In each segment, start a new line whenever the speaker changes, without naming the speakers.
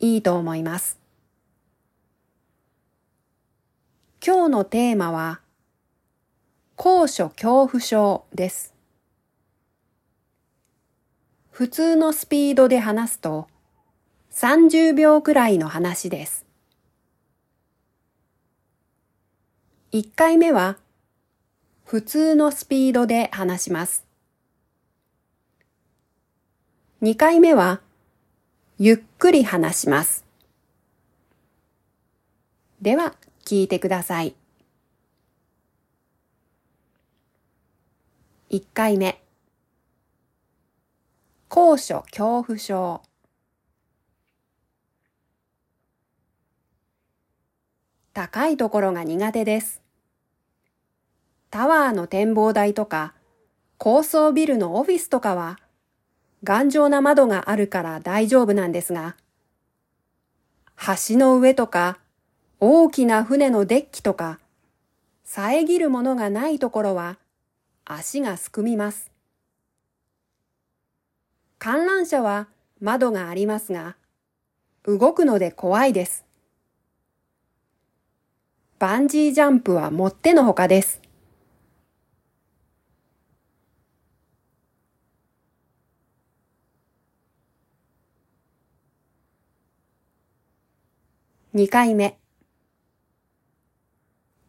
いいと思います。今日のテーマは高所恐怖症です。普通のスピードで話すと30秒くらいの話です。1回目は普通のスピードで話します。2回目は、ゆっくり話します。では、聞いてください。1回目。高所恐怖症。高いところが苦手です。タワーの展望台とか、高層ビルのオフィスとかは、頑丈な窓があるから大丈夫なんですが、橋の上とか、大きな船のデッキとか、遮るものがないところは、足がすくみます。観覧車は窓がありますが、動くので怖いです。バンジージャンプはもってのほかです。2回目。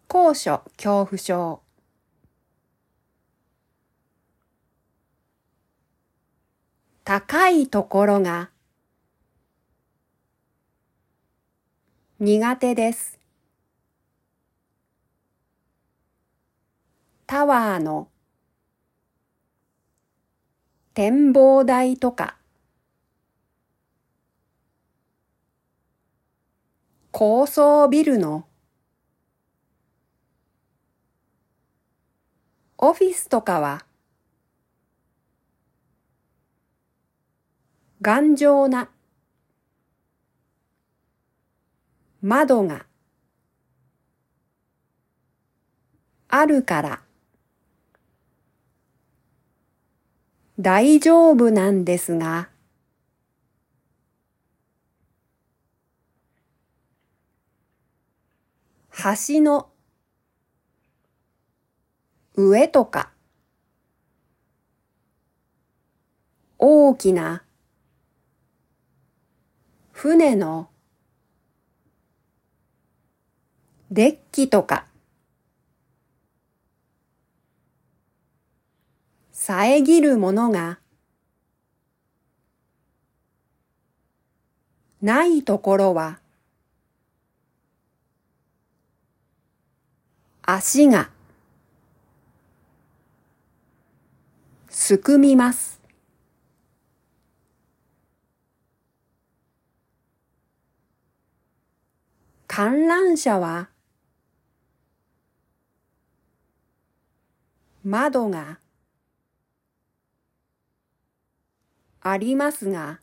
高所恐怖症。高いところが苦手です。タワーの展望台とか高層ビルのオフィスとかは頑丈な窓があるから大丈夫なんですが橋の上とか大きな船のデッキとか遮るものがないところは足がすくみます。観覧車は窓がありますが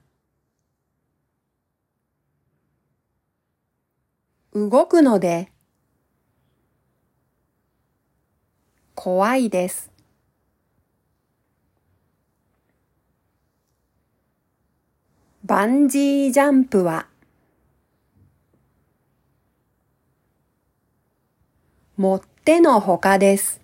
動くので怖いです。バンジージャンプはもってのほかです。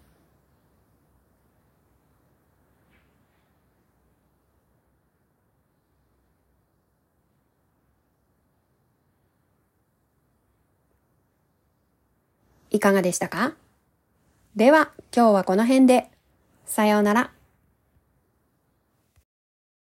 いかがでしたか？では、今日はこの辺で。さようなら。